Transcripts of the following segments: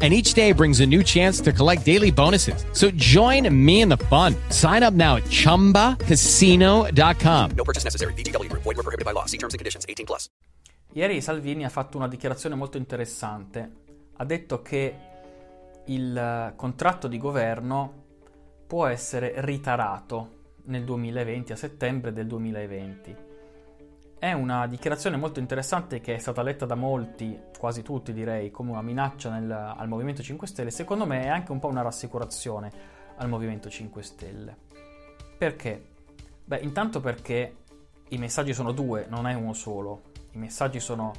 and each day brings a new chance to collect daily bonuses. So join me in the fun. Sign up now at ChumbaCasino.com. No purchase necessary. VGW Group. Void were prohibited by law. See terms and conditions. 18 plus. Ieri Salvini ha fatto una dichiarazione molto interessante. Ha detto che il contratto di governo può essere ritarato nel 2020, a settembre del 2020 è una dichiarazione molto interessante che è stata letta da molti, quasi tutti direi, come una minaccia nel, al Movimento 5 Stelle. Secondo me è anche un po' una rassicurazione al Movimento 5 Stelle. Perché? Beh, intanto perché i messaggi sono due, non è uno solo. I messaggi sono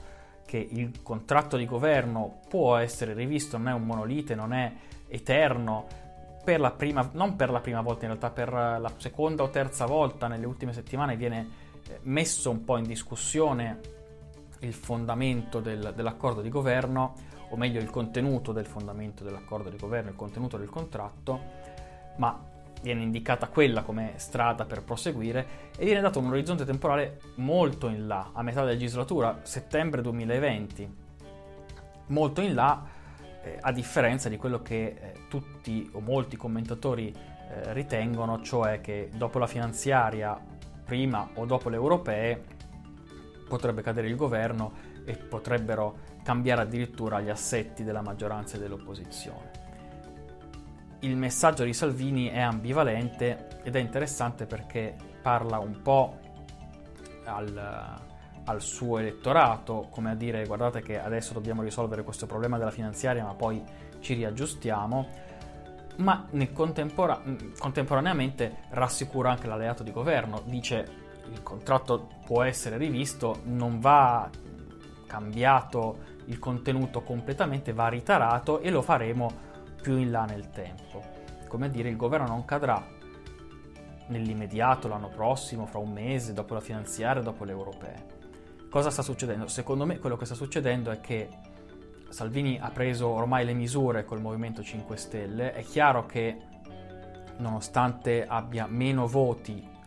che il contratto di governo può essere rivisto, non è un monolite, non è eterno. Per prima, non per la prima volta, in realtà per la seconda o terza volta nelle ultime settimane viene messo un po' in discussione il fondamento del, dell'accordo di governo, o meglio il contenuto del fondamento dell'accordo di governo, il contenuto del contratto, ma viene indicata quella come strada per proseguire e viene dato un orizzonte temporale molto in là, a metà legislatura, settembre 2020, molto in là, eh, a differenza di quello che eh, tutti o molti commentatori eh, ritengono, cioè che dopo la finanziaria prima o dopo le europee potrebbe cadere il governo e potrebbero cambiare addirittura gli assetti della maggioranza e dell'opposizione. Il messaggio di Salvini è ambivalente ed è interessante perché parla un po' al, al suo elettorato, come a dire guardate che adesso dobbiamo risolvere questo problema della finanziaria ma poi ci riaggiustiamo ma contempora- contemporaneamente rassicura anche l'alleato di governo, dice il contratto può essere rivisto, non va cambiato il contenuto completamente, va ritarato e lo faremo più in là nel tempo. Come a dire, il governo non cadrà nell'immediato, l'anno prossimo, fra un mese, dopo la finanziaria, dopo le europee. Cosa sta succedendo? Secondo me quello che sta succedendo è che Salvini ha preso ormai le misure col Movimento 5 Stelle, è chiaro che nonostante abbia meno voti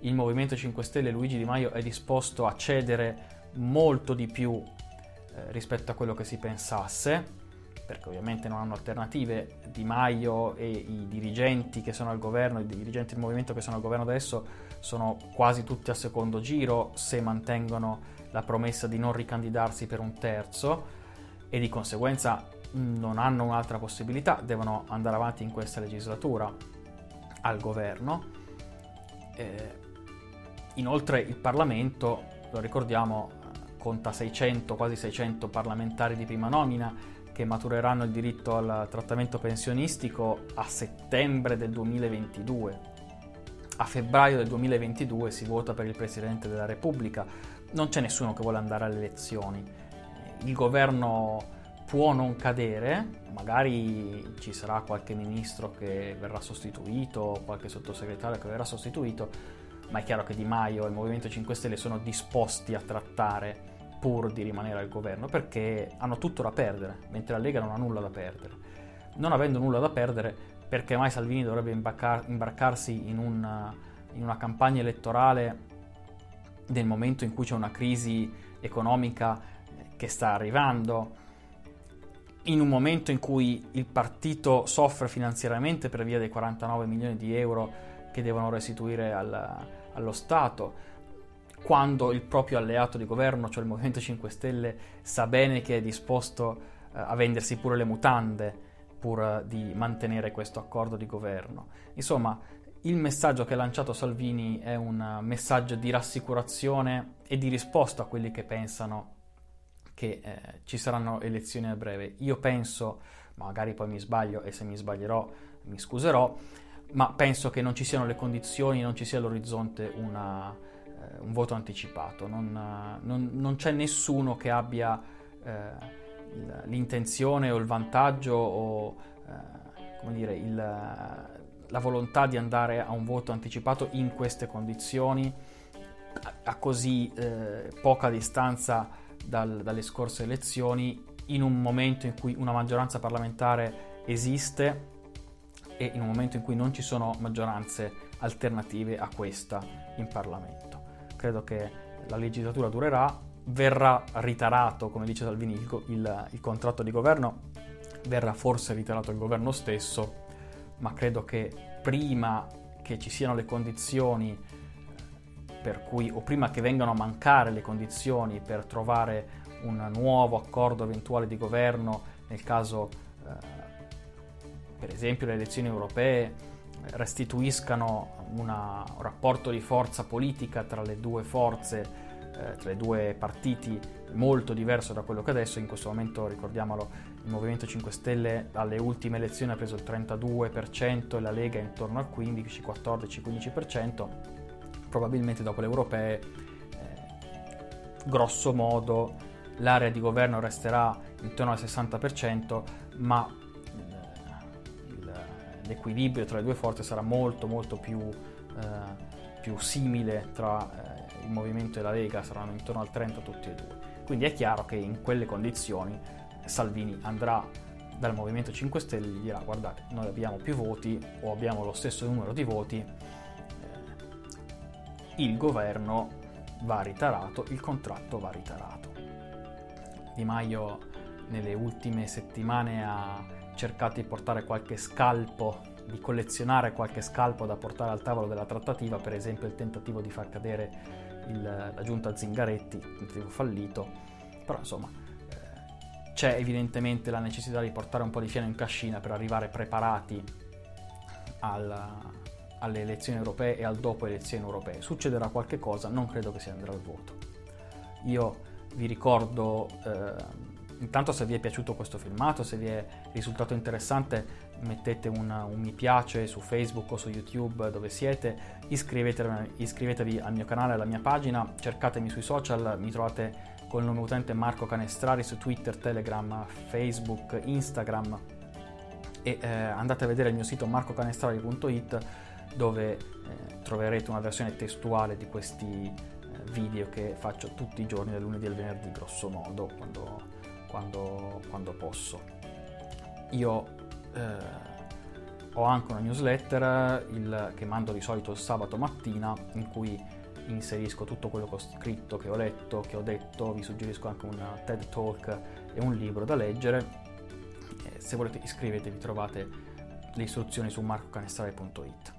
il Movimento 5 Stelle, Luigi Di Maio è disposto a cedere molto di più eh, rispetto a quello che si pensasse, perché ovviamente non hanno alternative. Di Maio e i dirigenti che sono al governo, i dirigenti del movimento che sono al governo adesso, sono quasi tutti a secondo giro se mantengono la promessa di non ricandidarsi per un terzo e di conseguenza non hanno un'altra possibilità, devono andare avanti in questa legislatura al governo. Eh, inoltre il Parlamento, lo ricordiamo, conta 600, quasi 600 parlamentari di prima nomina che matureranno il diritto al trattamento pensionistico a settembre del 2022. A febbraio del 2022 si vota per il Presidente della Repubblica. Non c'è nessuno che vuole andare alle elezioni il governo può non cadere, magari ci sarà qualche ministro che verrà sostituito, qualche sottosegretario che verrà sostituito, ma è chiaro che Di Maio e il Movimento 5 Stelle sono disposti a trattare pur di rimanere al governo perché hanno tutto da perdere, mentre la Lega non ha nulla da perdere. Non avendo nulla da perdere, perché mai Salvini dovrebbe imbarcar- imbarcarsi in una, in una campagna elettorale nel momento in cui c'è una crisi economica che sta arrivando, in un momento in cui il partito soffre finanziariamente per via dei 49 milioni di euro che devono restituire al, allo Stato, quando il proprio alleato di governo, cioè il Movimento 5 Stelle, sa bene che è disposto eh, a vendersi pure le mutande pur eh, di mantenere questo accordo di governo. Insomma, il messaggio che ha lanciato Salvini è un messaggio di rassicurazione e di risposta a quelli che pensano che eh, ci saranno elezioni a breve. Io penso, magari poi mi sbaglio e se mi sbaglierò mi scuserò, ma penso che non ci siano le condizioni, non ci sia all'orizzonte una, eh, un voto anticipato. Non, non, non, c'è nessuno che abbia eh, l'intenzione o il vantaggio o eh, come dire, il, la volontà di andare a un voto anticipato in queste condizioni a così eh, poca distanza dal, dalle scorse elezioni, in un momento in cui una maggioranza parlamentare esiste e in un momento in cui non ci sono maggioranze alternative a questa in Parlamento. Credo che la legislatura durerà, verrà ritarato, come dice Salvini, il, il, il contratto di governo, verrà forse ritirato il governo stesso, ma credo che prima che ci siano le condizioni per cui, o prima che vengano a mancare le condizioni per trovare un nuovo accordo eventuale di governo nel caso, eh, per esempio, le elezioni europee restituiscano una, un rapporto di forza politica tra le due forze, eh, tra i due partiti molto diverso da quello che adesso, in questo momento ricordiamolo, il Movimento 5 Stelle alle ultime elezioni ha preso il 32% e la Lega intorno al 15, 14, 15%, probabilmente dopo le europee, eh, grosso modo, l'area di governo resterà intorno al 60%, ma eh, l'equilibrio tra le due forze sarà molto molto più, eh, più simile tra eh, il movimento e la Lega, saranno intorno al 30 tutti e due. Quindi è chiaro che in quelle condizioni Salvini andrà dal Movimento 5 Stelle e gli dirà guardate, noi abbiamo più voti o abbiamo lo stesso numero di voti, il governo va ritarato, il contratto va ritarato. Di Maio nelle ultime settimane ha cercato di portare qualche scalpo, di collezionare qualche scalpo da portare al tavolo della trattativa, per esempio il tentativo di far cadere il, la giunta Zingaretti, tentativo fallito, però insomma eh, c'è evidentemente la necessità di portare un po' di fieno in cascina per arrivare preparati al, alle elezioni europee e al dopo elezioni europee. Succederà qualche cosa, non credo che si andrà al voto. Io vi ricordo, eh, intanto se vi è piaciuto questo filmato, se vi è risultato interessante, mettete una, un mi piace su Facebook o su YouTube dove siete, iscrivetevi, iscrivetevi al mio canale, alla mia pagina, cercatemi sui social, mi trovate con il nome utente Marco Canestrari su Twitter, Telegram, Facebook, Instagram e eh, andate a vedere il mio sito marcocanestrari.it dove eh, troverete una versione testuale di questi video che faccio tutti i giorni, dal lunedì al venerdì, grosso modo, quando, quando, quando posso. Io eh, ho anche una newsletter il, che mando di solito il sabato mattina, in cui inserisco tutto quello che ho scritto, che ho letto, che ho detto, vi suggerisco anche un TED Talk e un libro da leggere. Eh, se volete iscrivetevi, trovate le istruzioni su marcocanestrale.it.